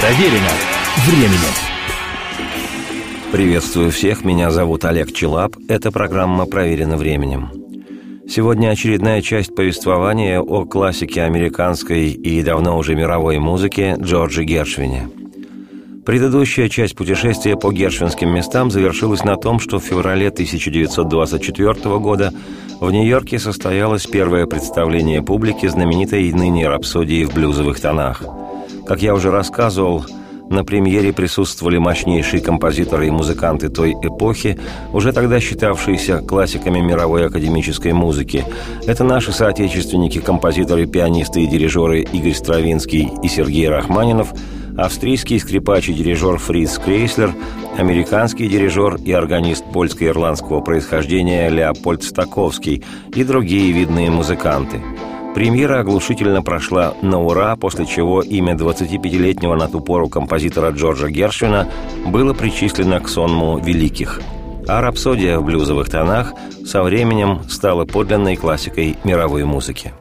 Проверено временем. Приветствую всех, меня зовут Олег Челап. Это программа «Проверено временем». Сегодня очередная часть повествования о классике американской и давно уже мировой музыки Джорджи Гершвине. Предыдущая часть путешествия по гершвинским местам завершилась на том, что в феврале 1924 года в Нью-Йорке состоялось первое представление публики знаменитой ныне рапсодии в блюзовых тонах. Как я уже рассказывал, на премьере присутствовали мощнейшие композиторы и музыканты той эпохи, уже тогда считавшиеся классиками мировой академической музыки. Это наши соотечественники, композиторы, пианисты и дирижеры Игорь Стравинский и Сергей Рахманинов, австрийский скрипач и дирижер Фриц Крейслер, американский дирижер и органист польско-ирландского происхождения Леопольд Стаковский и другие видные музыканты – Премьера оглушительно прошла на ура, после чего имя 25-летнего на ту пору композитора Джорджа Гершвина было причислено к сонму великих. А рапсодия в блюзовых тонах со временем стала подлинной классикой мировой музыки.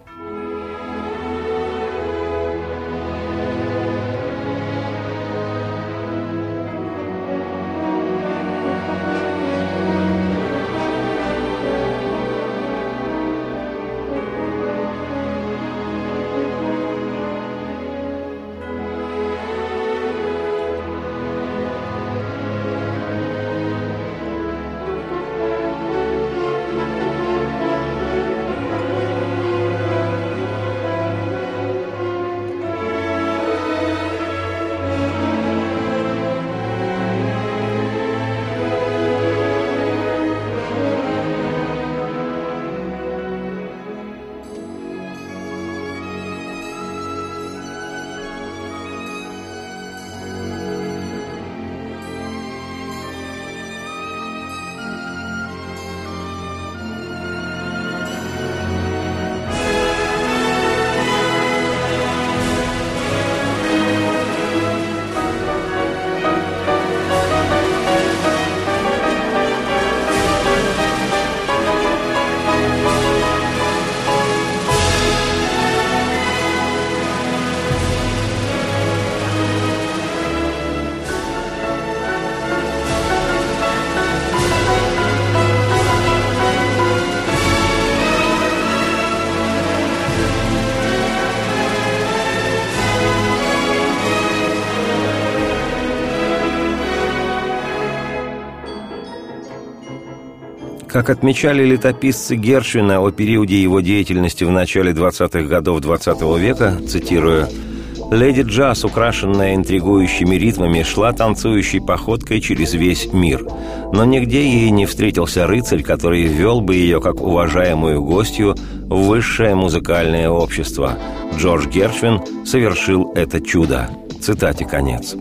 Как отмечали летописцы Гершвина о периоде его деятельности в начале 20-х годов 20 -го века, цитируя, «Леди Джаз, украшенная интригующими ритмами, шла танцующей походкой через весь мир. Но нигде ей не встретился рыцарь, который ввел бы ее, как уважаемую гостью, в высшее музыкальное общество. Джордж Гершвин совершил это чудо». Цитате конец.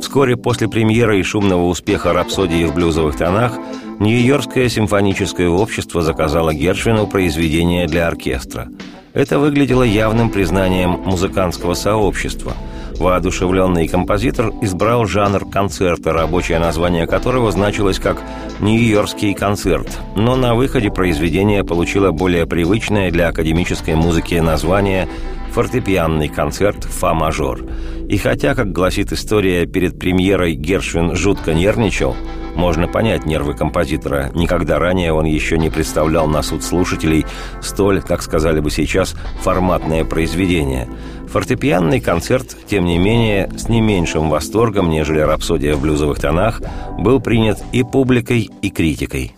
Вскоре после премьеры и шумного успеха «Рапсодии в блюзовых тонах» Нью-Йоркское симфоническое общество заказало Гершвину произведение для оркестра. Это выглядело явным признанием музыкантского сообщества. Воодушевленный композитор избрал жанр концерта, рабочее название которого значилось как «Нью-Йоркский концерт», но на выходе произведение получило более привычное для академической музыки название фортепианный концерт «Фа-мажор». И хотя, как гласит история, перед премьерой Гершвин жутко нервничал, можно понять нервы композитора. Никогда ранее он еще не представлял на суд слушателей столь, как сказали бы сейчас, форматное произведение. Фортепианный концерт, тем не менее, с не меньшим восторгом, нежели «Рапсодия в блюзовых тонах», был принят и публикой, и критикой.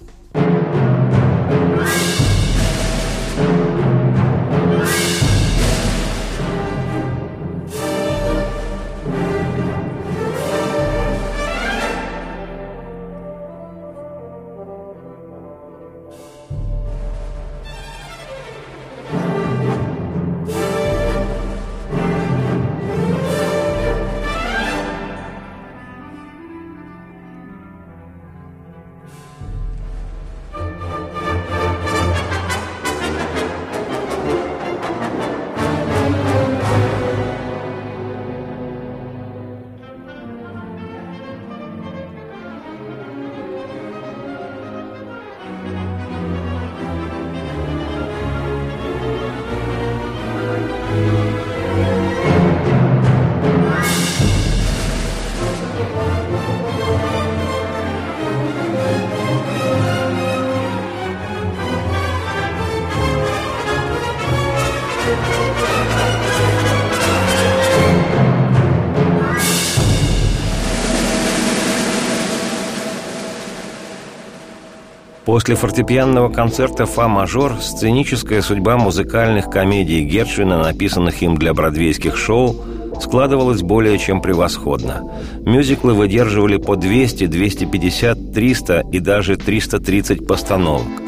После фортепианного концерта «Фа-мажор» сценическая судьба музыкальных комедий Гершвина, написанных им для бродвейских шоу, складывалась более чем превосходно. Мюзиклы выдерживали по 200, 250, 300 и даже 330 постановок.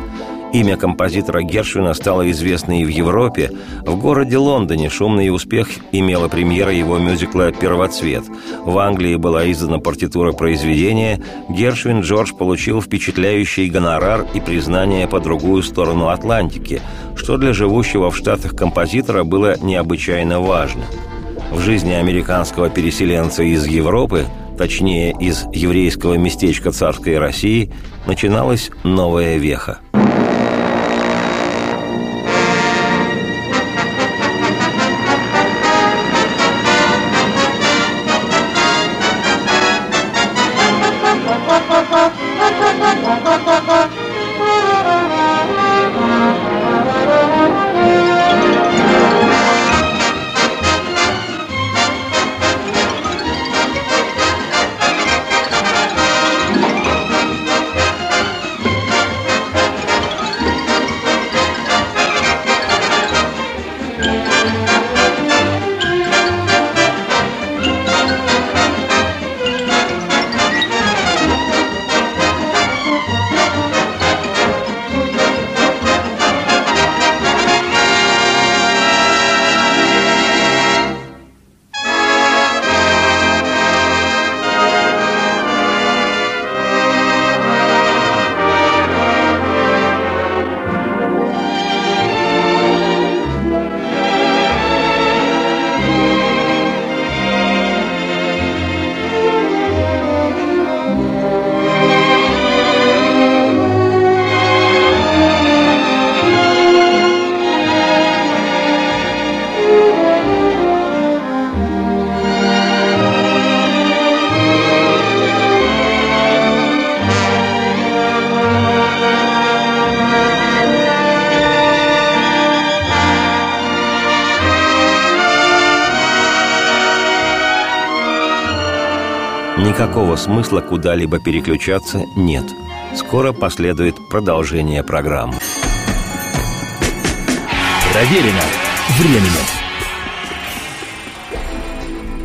Имя композитора Гершвина стало известно и в Европе. В городе Лондоне шумный успех имела премьера его мюзикла «Первоцвет». В Англии была издана партитура произведения. Гершвин Джордж получил впечатляющий гонорар и признание по другую сторону Атлантики, что для живущего в Штатах композитора было необычайно важно. В жизни американского переселенца из Европы точнее из еврейского местечка царской России, начиналась новая веха – Никакого смысла куда-либо переключаться нет. Скоро последует продолжение программы. Проверено временем.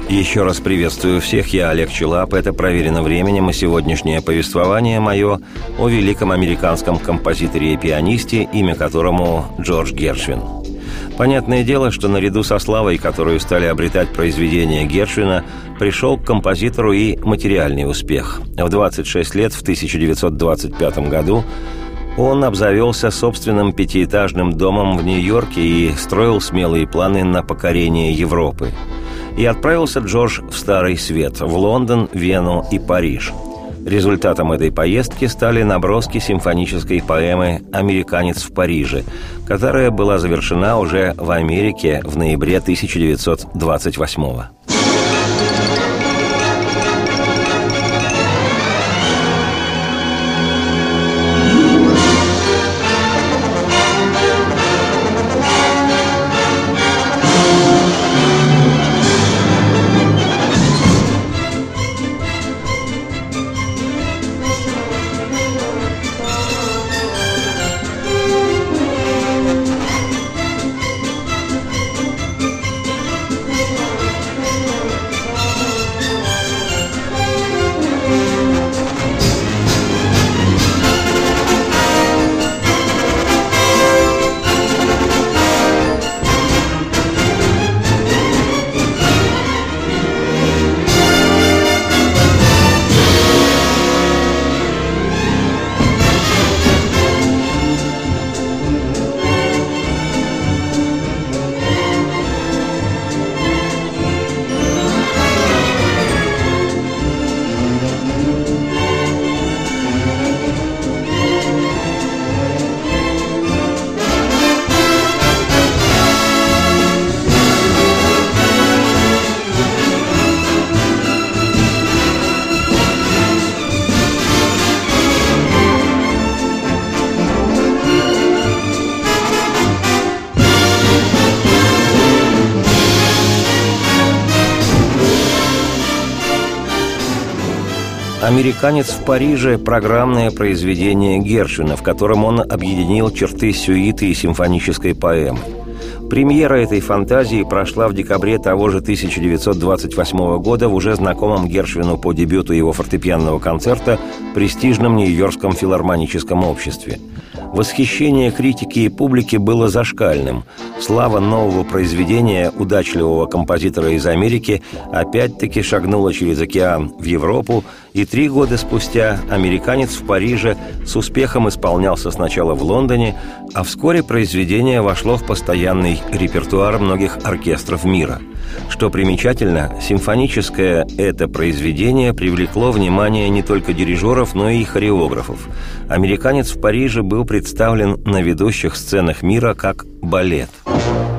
Еще раз приветствую всех, я Олег Челап, это «Проверено временем» и сегодняшнее повествование мое о великом американском композиторе и пианисте, имя которому Джордж Гершвин – Понятное дело, что наряду со славой, которую стали обретать произведения Гершвина, пришел к композитору и материальный успех. В 26 лет, в 1925 году, он обзавелся собственным пятиэтажным домом в Нью-Йорке и строил смелые планы на покорение Европы. И отправился Джордж в Старый Свет, в Лондон, Вену и Париж – Результатом этой поездки стали наброски симфонической поэмы «Американец в Париже», которая была завершена уже в Америке в ноябре 1928 года. «Американец в Париже» – программное произведение Гершвина, в котором он объединил черты сюиты и симфонической поэмы. Премьера этой фантазии прошла в декабре того же 1928 года в уже знакомом Гершвину по дебюту его фортепианного концерта престижном Нью-Йоркском филармоническом обществе – Восхищение критики и публики было зашкальным. Слава нового произведения удачливого композитора из Америки опять-таки шагнула через океан в Европу, и три года спустя американец в Париже с успехом исполнялся сначала в Лондоне, а вскоре произведение вошло в постоянный репертуар многих оркестров мира – что примечательно, симфоническое это произведение привлекло внимание не только дирижеров, но и хореографов. «Американец в Париже» был представлен на ведущих сценах мира как балет –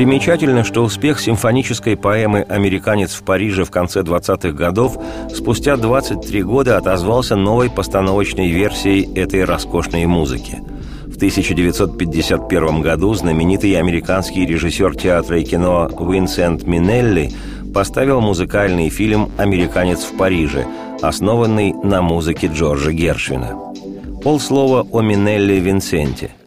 Примечательно, что успех симфонической поэмы «Американец в Париже» в конце 20-х годов спустя 23 года отозвался новой постановочной версией этой роскошной музыки. В 1951 году знаменитый американский режиссер театра и кино Уинсент Минелли поставил музыкальный фильм «Американец в Париже», основанный на музыке Джорджа Гершвина. Полслова о Минелли Винсенте –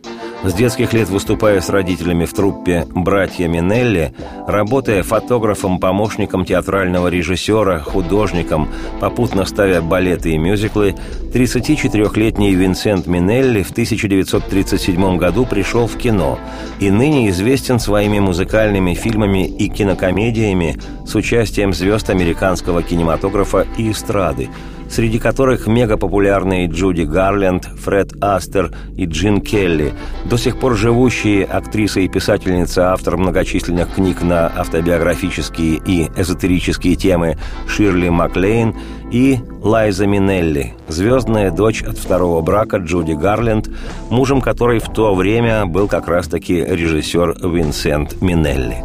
с детских лет выступая с родителями в труппе «Братья Минелли», работая фотографом-помощником театрального режиссера, художником, попутно ставя балеты и мюзиклы, 34-летний Винсент Минелли в 1937 году пришел в кино и ныне известен своими музыкальными фильмами и кинокомедиями с участием звезд американского кинематографа и эстрады – среди которых мегапопулярные Джуди Гарленд, Фред Астер и Джин Келли, до сих пор живущие актриса и писательница, автор многочисленных книг на автобиографические и эзотерические темы Ширли Маклейн и Лайза Минелли, звездная дочь от второго брака Джуди Гарленд, мужем которой в то время был как раз-таки режиссер Винсент Минелли.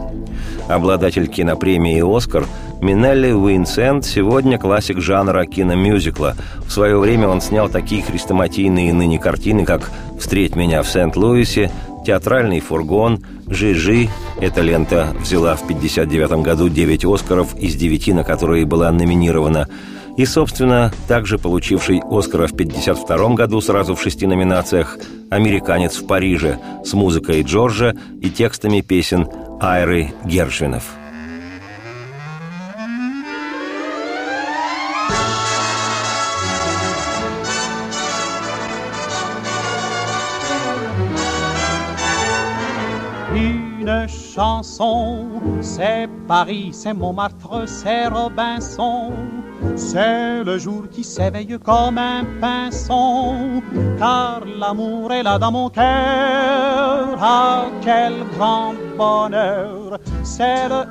Обладатель кинопремии «Оскар» – Минелли Уинсент сегодня классик жанра киномюзикла. В свое время он снял такие хрестоматийные ныне картины, как «Встреть меня в Сент-Луисе», «Театральный фургон», «Жи-Жи». Эта лента взяла в 1959 году 9 «Оскаров» из 9, на которые была номинирована. И, собственно, также получивший «Оскара» в 1952 году сразу в шести номинациях «Американец в Париже» с музыкой Джорджа и текстами песен Айры Гершвинов. Une chanson, c'est Paris, c'est Montmartre, c'est Robinson. C'est le jour qui s'éveille comme un pinson, car l'amour est là dans mon cœur. Ah, quel grand bonheur! C'est le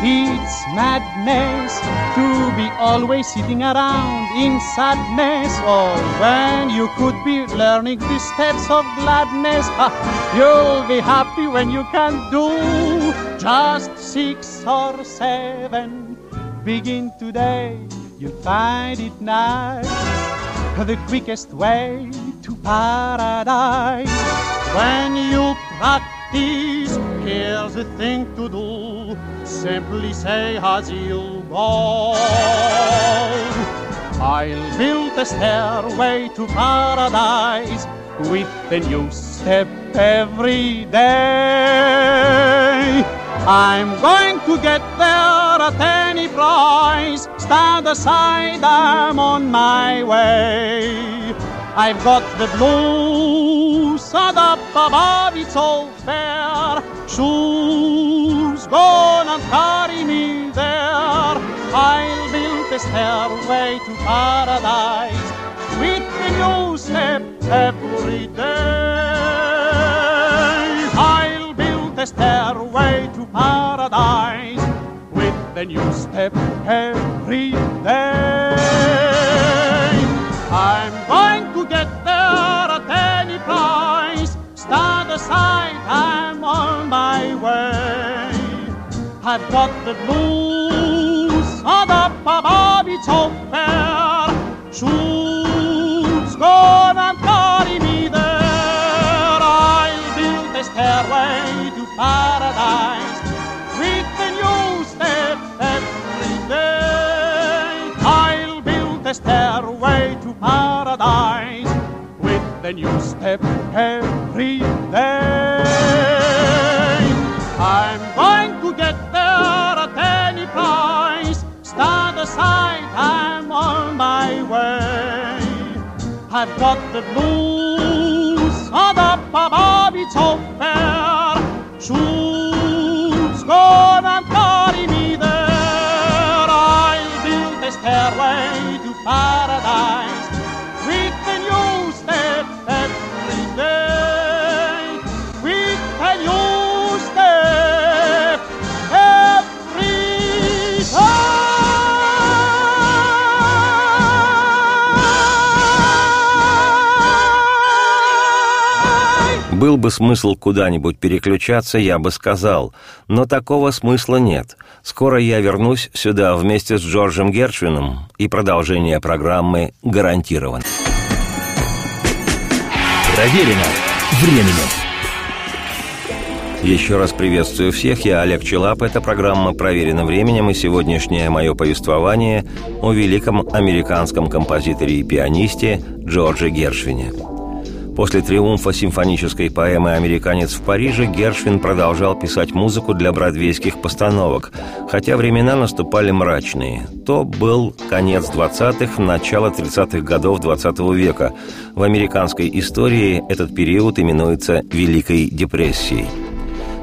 It's madness to be always sitting around in sadness. Oh, when you could be learning the steps of gladness, you'll be happy when you can do just six or seven. Begin today, you'll find it nice. The quickest way to paradise when you practice here's the thing to do. Simply say as you go. I'll build a stairway to paradise with a new step every day. I'm going to get there at any price. Stand aside, I'm on my way. I've got the blues and up above it's all fair. Shoes gonna carry me there. I'll build a stairway to paradise with a new step every day. I'll build a stairway to paradise a new step every day. I'm going to get there at any price. Stand aside, I'm on my way. I've got the blues and up above it's all fair. A stairway to paradise with a new step every day. I'm going to get there at any price. Stand aside, I'm on my way. I've got the blues and up above it's all fair. Был бы смысл куда-нибудь переключаться, я бы сказал, но такого смысла нет. Скоро я вернусь сюда вместе с Джорджем Гершвином, и продолжение программы гарантировано. Проверено временем. Еще раз приветствую всех, я Олег Челап, эта программа «Проверено временем», и сегодняшнее мое повествование о великом американском композиторе и пианисте Джордже Гершвине. После триумфа симфонической поэмы «Американец в Париже» Гершвин продолжал писать музыку для бродвейских постановок, хотя времена наступали мрачные. То был конец 20-х, начало 30-х годов 20 века. В американской истории этот период именуется «Великой депрессией».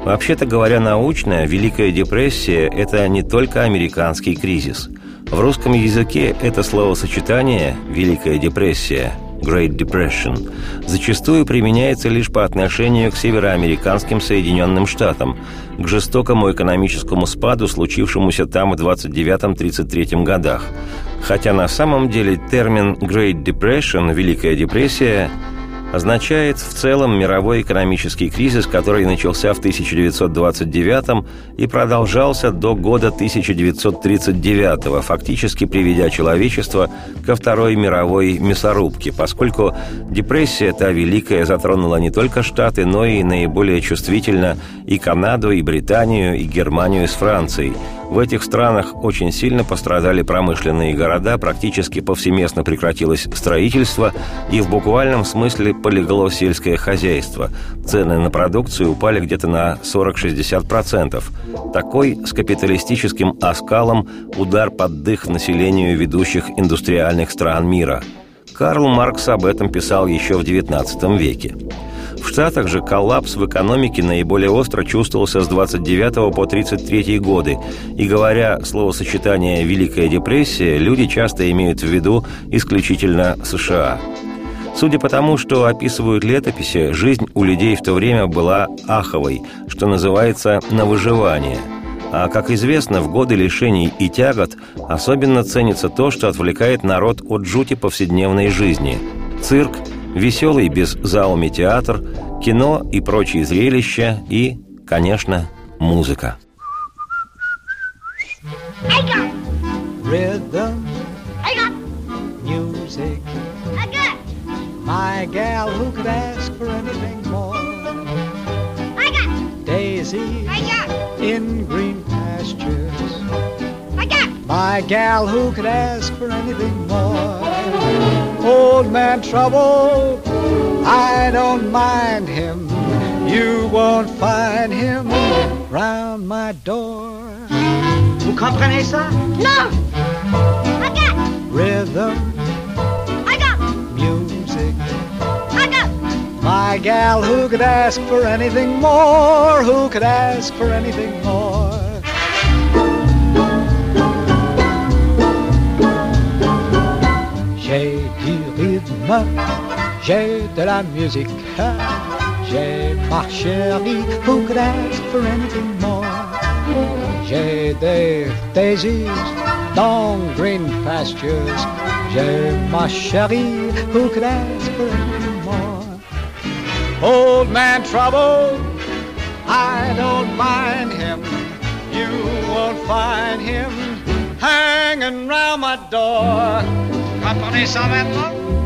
Вообще-то говоря научно, Великая депрессия – это не только американский кризис. В русском языке это словосочетание «Великая депрессия» Great Depression, зачастую применяется лишь по отношению к североамериканским Соединенным Штатам, к жестокому экономическому спаду, случившемуся там в 29-33 годах. Хотя на самом деле термин Great Depression, Великая депрессия, означает в целом мировой экономический кризис, который начался в 1929 и продолжался до года 1939, фактически приведя человечество ко Второй мировой мясорубке, поскольку депрессия та великая затронула не только Штаты, но и наиболее чувствительно и Канаду, и Британию, и Германию с Францией. В этих странах очень сильно пострадали промышленные города, практически повсеместно прекратилось строительство и в буквальном смысле полегло сельское хозяйство. Цены на продукцию упали где-то на 40-60%. Такой с капиталистическим оскалом удар под дых населению ведущих индустриальных стран мира – Карл Маркс об этом писал еще в XIX веке. В Штатах же коллапс в экономике наиболее остро чувствовался с 29 по 33 годы, и говоря словосочетание «Великая депрессия», люди часто имеют в виду исключительно США. Судя по тому, что описывают летописи, жизнь у людей в то время была аховой, что называется «на выживание». А, как известно, в годы лишений и тягот особенно ценится то, что отвлекает народ от жути повседневной жизни. Цирк, веселый без зауми театр, кино и прочие зрелища и, конечно, музыка. Rhythm, music. My gal, who could ask for anything more? Daisy in green pastures. My gal, who could ask for anything more? Man trouble, I don't mind him. You won't find him round my door. Vous comprenez ça Non I got Rhythm, I got music. I got My gal, who could ask for anything more? Who could ask for anything more? Rythme, j'ai de la musique, j'ai ma chérie, who could ask for anything more? J'ai des daisies dans green pastures, j'ai ma chérie, who could ask for anything more? Old man trouble, I don't mind him. You won't find him hanging round my door. Comprenez ça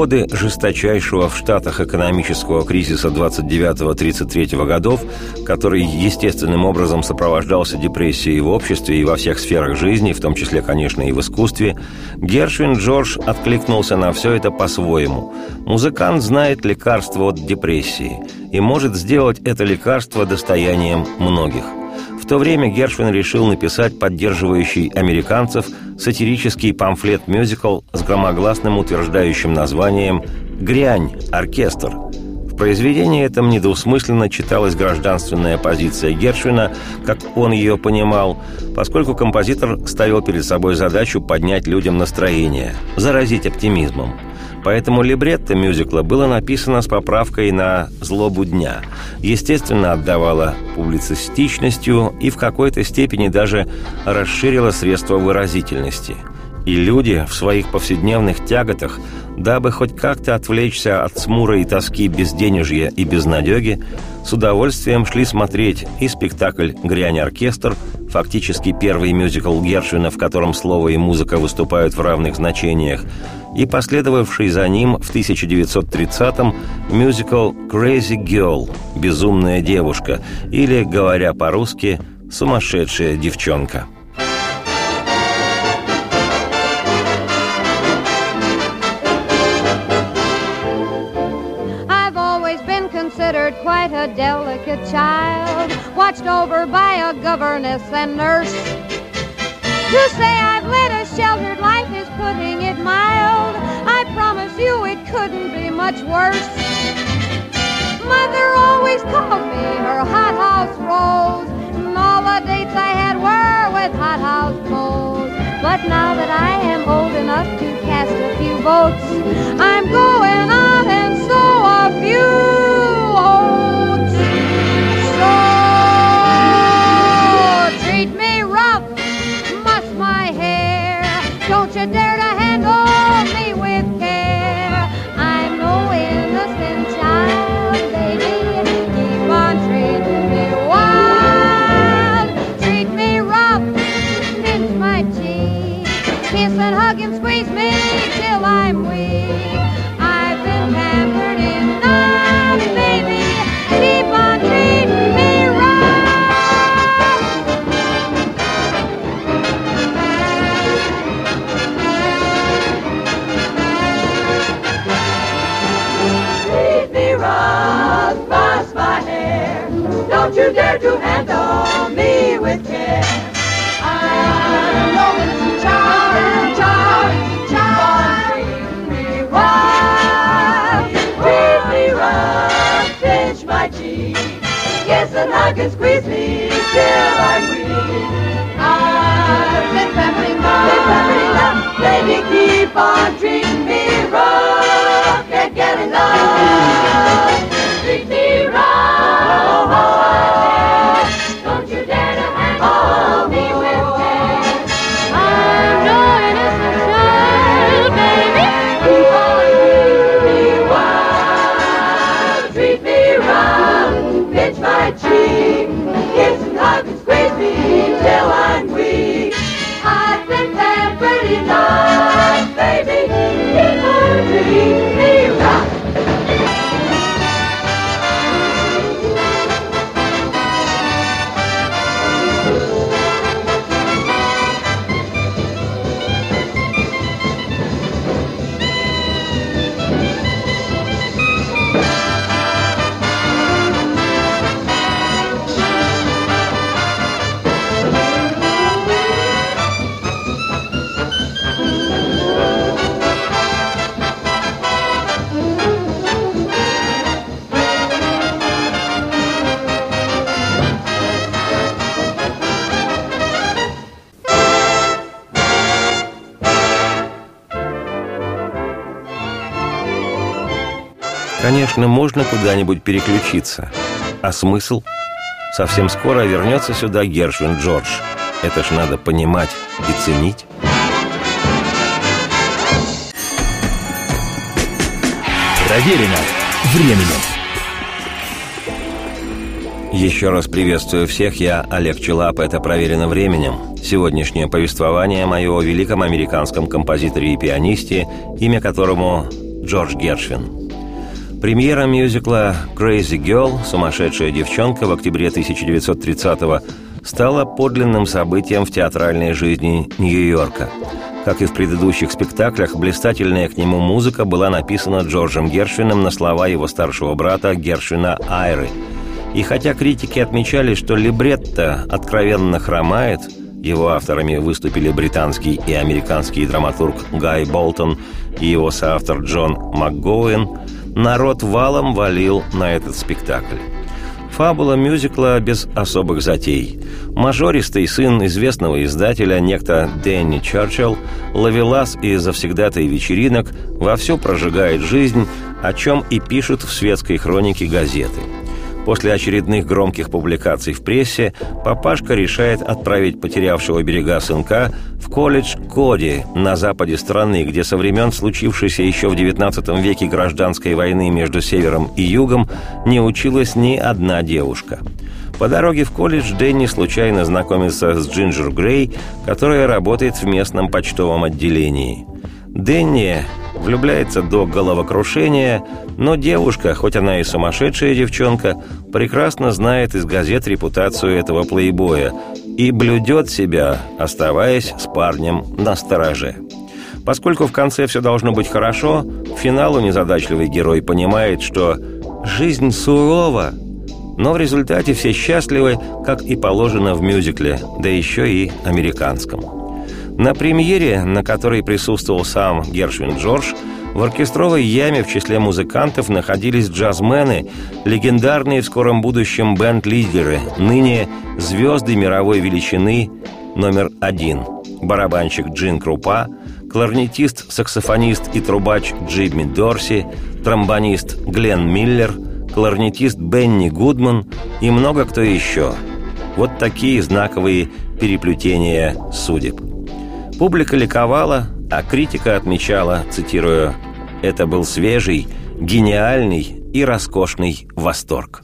годы жесточайшего в Штатах экономического кризиса 29-33 годов, который естественным образом сопровождался депрессией в обществе и во всех сферах жизни, в том числе, конечно, и в искусстве, Гершвин Джордж откликнулся на все это по-своему. Музыкант знает лекарство от депрессии и может сделать это лекарство достоянием многих. То время Гершвин решил написать поддерживающий американцев сатирический памфлет-мюзикл с громогласным утверждающим названием «Грянь, оркестр». В произведении этом недвусмысленно читалась гражданственная позиция Гершвина, как он ее понимал, поскольку композитор ставил перед собой задачу поднять людям настроение, заразить оптимизмом. Поэтому либретто мюзикла было написано с поправкой на «злобу дня». Естественно, отдавало публицистичностью и в какой-то степени даже расширило средства выразительности – и люди в своих повседневных тяготах, дабы хоть как-то отвлечься от смура и тоски безденежья и безнадеги, с удовольствием шли смотреть и спектакль «Грянь-оркестр», фактически первый мюзикл Гершвина, в котором слово и музыка выступают в равных значениях, и последовавший за ним в 1930-м мюзикл «Crazy Girl» – «Безумная девушка» или, говоря по-русски, «Сумасшедшая девчонка». quite a delicate child, watched over by a governess and nurse. To say I've led a sheltered life putting it mild. I promise you it couldn't be much worse. Mother always called me her hothouse rose, and all the dates I had were with hothouse clothes. But now that I am old enough to cast a few votes, I'm going out and sow a few. can squeeze me till I'm weak. Конечно, можно куда-нибудь переключиться. А смысл? Совсем скоро вернется сюда Гершвин Джордж. Это ж надо понимать и ценить. Проверено временем. Еще раз приветствую всех, я Олег Челап, это «Проверено временем». Сегодняшнее повествование мое о великом американском композиторе и пианисте, имя которому Джордж Гершвин. Премьера мюзикла «Crazy Girl» «Сумасшедшая девчонка» в октябре 1930-го стала подлинным событием в театральной жизни Нью-Йорка. Как и в предыдущих спектаклях, блистательная к нему музыка была написана Джорджем Гершвином на слова его старшего брата Гершвина Айры. И хотя критики отмечали, что либретто откровенно хромает, его авторами выступили британский и американский драматург Гай Болтон и его соавтор Джон МакГоуэн – народ валом валил на этот спектакль. Фабула мюзикла без особых затей. Мажористый сын известного издателя, некто Дэнни Черчилл, ловелас и завсегдатай вечеринок, вовсю прожигает жизнь, о чем и пишут в светской хронике газеты – После очередных громких публикаций в прессе папашка решает отправить потерявшего берега сынка в колледж Коди на западе страны, где со времен случившейся еще в XIX веке гражданской войны между севером и югом не училась ни одна девушка. По дороге в колледж Дэнни случайно знакомится с Джинджер Грей, которая работает в местном почтовом отделении. Дэнни влюбляется до головокрушения, но девушка, хоть она и сумасшедшая девчонка, прекрасно знает из газет репутацию этого плейбоя и блюдет себя, оставаясь с парнем на стороже. Поскольку в конце все должно быть хорошо, к финалу незадачливый герой понимает, что жизнь сурова, но в результате все счастливы, как и положено в мюзикле, да еще и американском. На премьере, на которой присутствовал сам Гершвин Джордж, в оркестровой яме в числе музыкантов находились джазмены, легендарные в скором будущем бенд-лидеры, ныне звезды мировой величины номер один. Барабанщик Джин Крупа, кларнетист, саксофонист и трубач Джимми Дорси, тромбонист Глен Миллер, кларнетист Бенни Гудман и много кто еще. Вот такие знаковые переплетения судеб. Публика ликовала, а критика отмечала, цитируя, «Это был свежий, гениальный и роскошный восторг».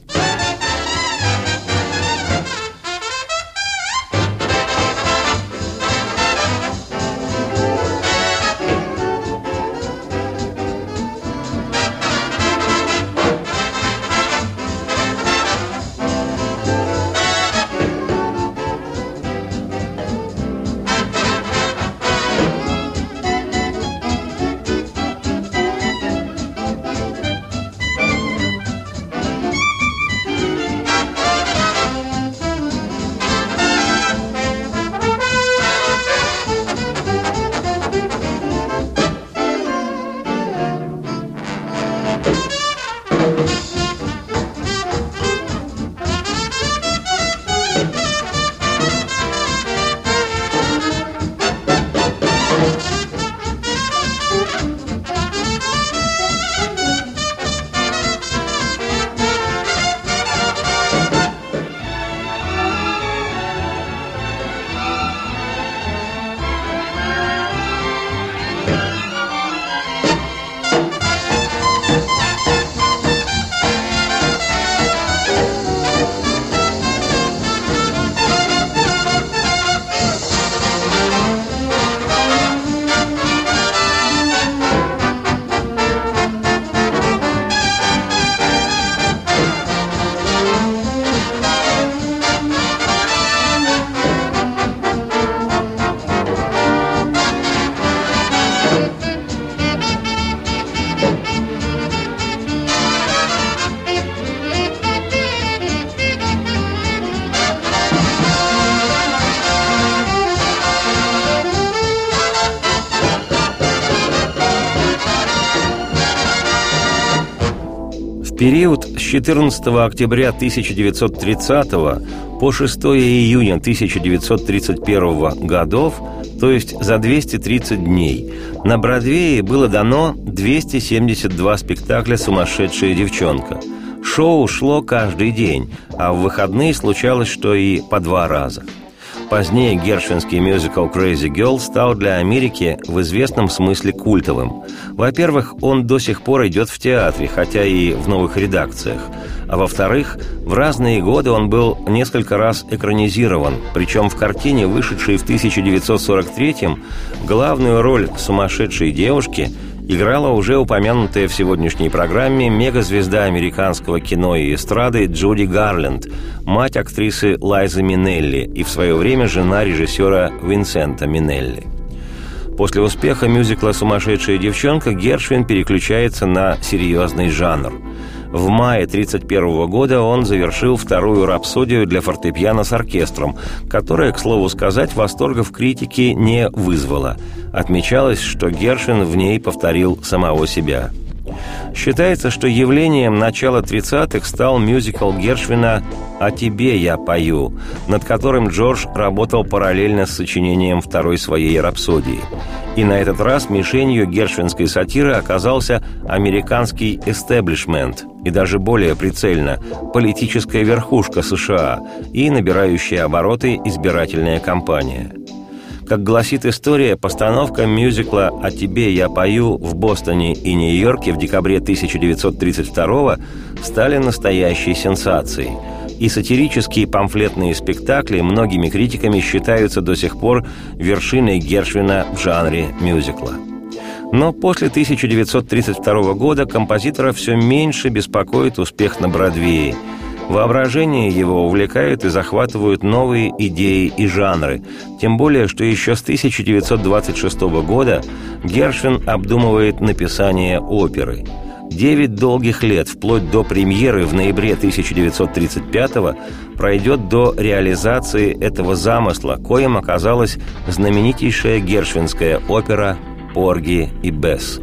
Период с 14 октября 1930 по 6 июня 1931 годов, то есть за 230 дней, на Бродвее было дано 272 спектакля «Сумасшедшая девчонка». Шоу шло каждый день, а в выходные случалось, что и по два раза – Позднее гершвинский мюзикл «Crazy Girl» стал для Америки в известном смысле культовым. Во-первых, он до сих пор идет в театре, хотя и в новых редакциях. А во-вторых, в разные годы он был несколько раз экранизирован, причем в картине, вышедшей в 1943-м, главную роль сумасшедшей девушки – играла уже упомянутая в сегодняшней программе мегазвезда американского кино и эстрады Джуди Гарленд, мать актрисы Лайзы Минелли и в свое время жена режиссера Винсента Минелли. После успеха мюзикла «Сумасшедшая девчонка» Гершвин переключается на серьезный жанр – в мае 1931 года он завершил вторую рапсодию для фортепиано с оркестром, которая, к слову сказать, восторгов критики не вызвала. Отмечалось, что Гершвин в ней повторил самого себя. Считается, что явлением начала 30-х стал мюзикл Гершвина «О тебе я пою», над которым Джордж работал параллельно с сочинением второй своей рапсодии. И на этот раз мишенью гершвинской сатиры оказался американский эстеблишмент, и даже более прицельно – политическая верхушка США и набирающая обороты избирательная кампания – как гласит история, постановка мюзикла «О тебе я пою» в Бостоне и Нью-Йорке в декабре 1932 стали настоящей сенсацией. И сатирические памфлетные спектакли многими критиками считаются до сих пор вершиной Гершвина в жанре мюзикла. Но после 1932 года композитора все меньше беспокоит успех на Бродвее – Воображение его увлекают и захватывают новые идеи и жанры, тем более, что еще с 1926 года Гершвин обдумывает написание оперы. Девять долгих лет, вплоть до премьеры в ноябре 1935 пройдет до реализации этого замысла, коим оказалась знаменитейшая гершвинская опера «Порги и Бесс».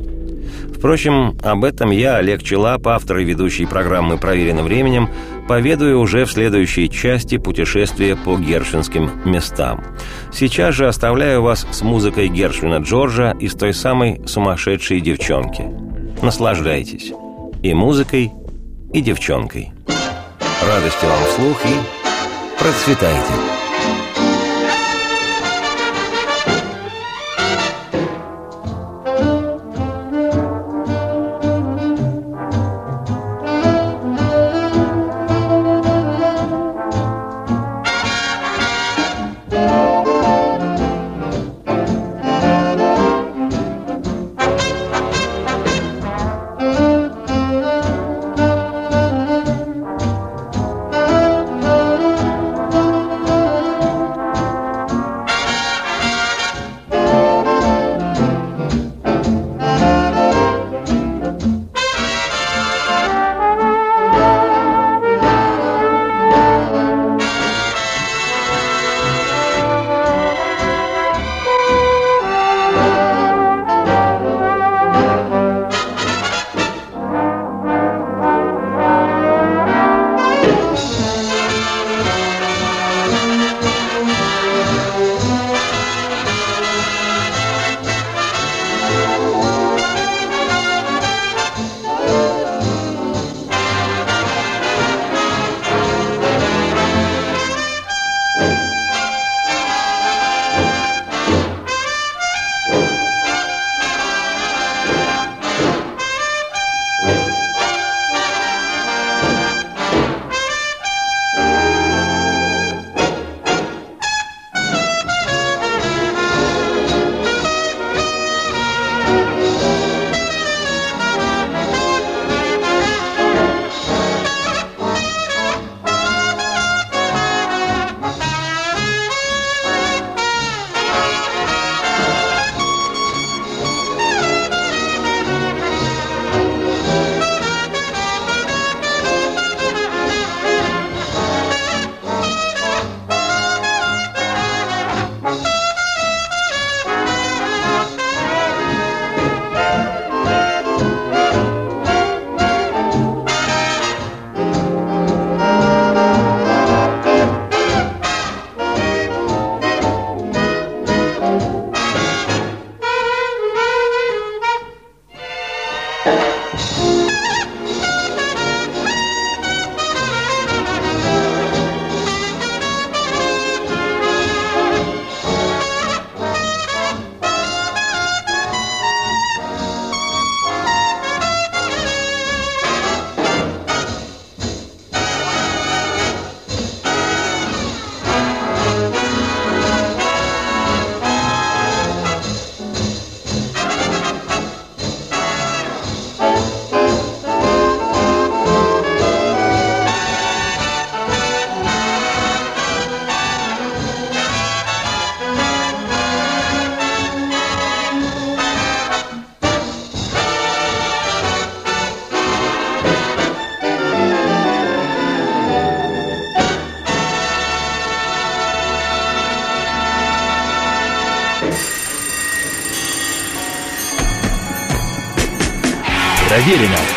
Впрочем, об этом я, Олег Челап, автор и ведущий программы «Проверенным временем», поведаю уже в следующей части путешествия по гершвинским местам. Сейчас же оставляю вас с музыкой Гершвина Джорджа из той самой сумасшедшей девчонки. Наслаждайтесь и музыкой, и девчонкой. Радости вам вслух и процветайте! Проверено временем.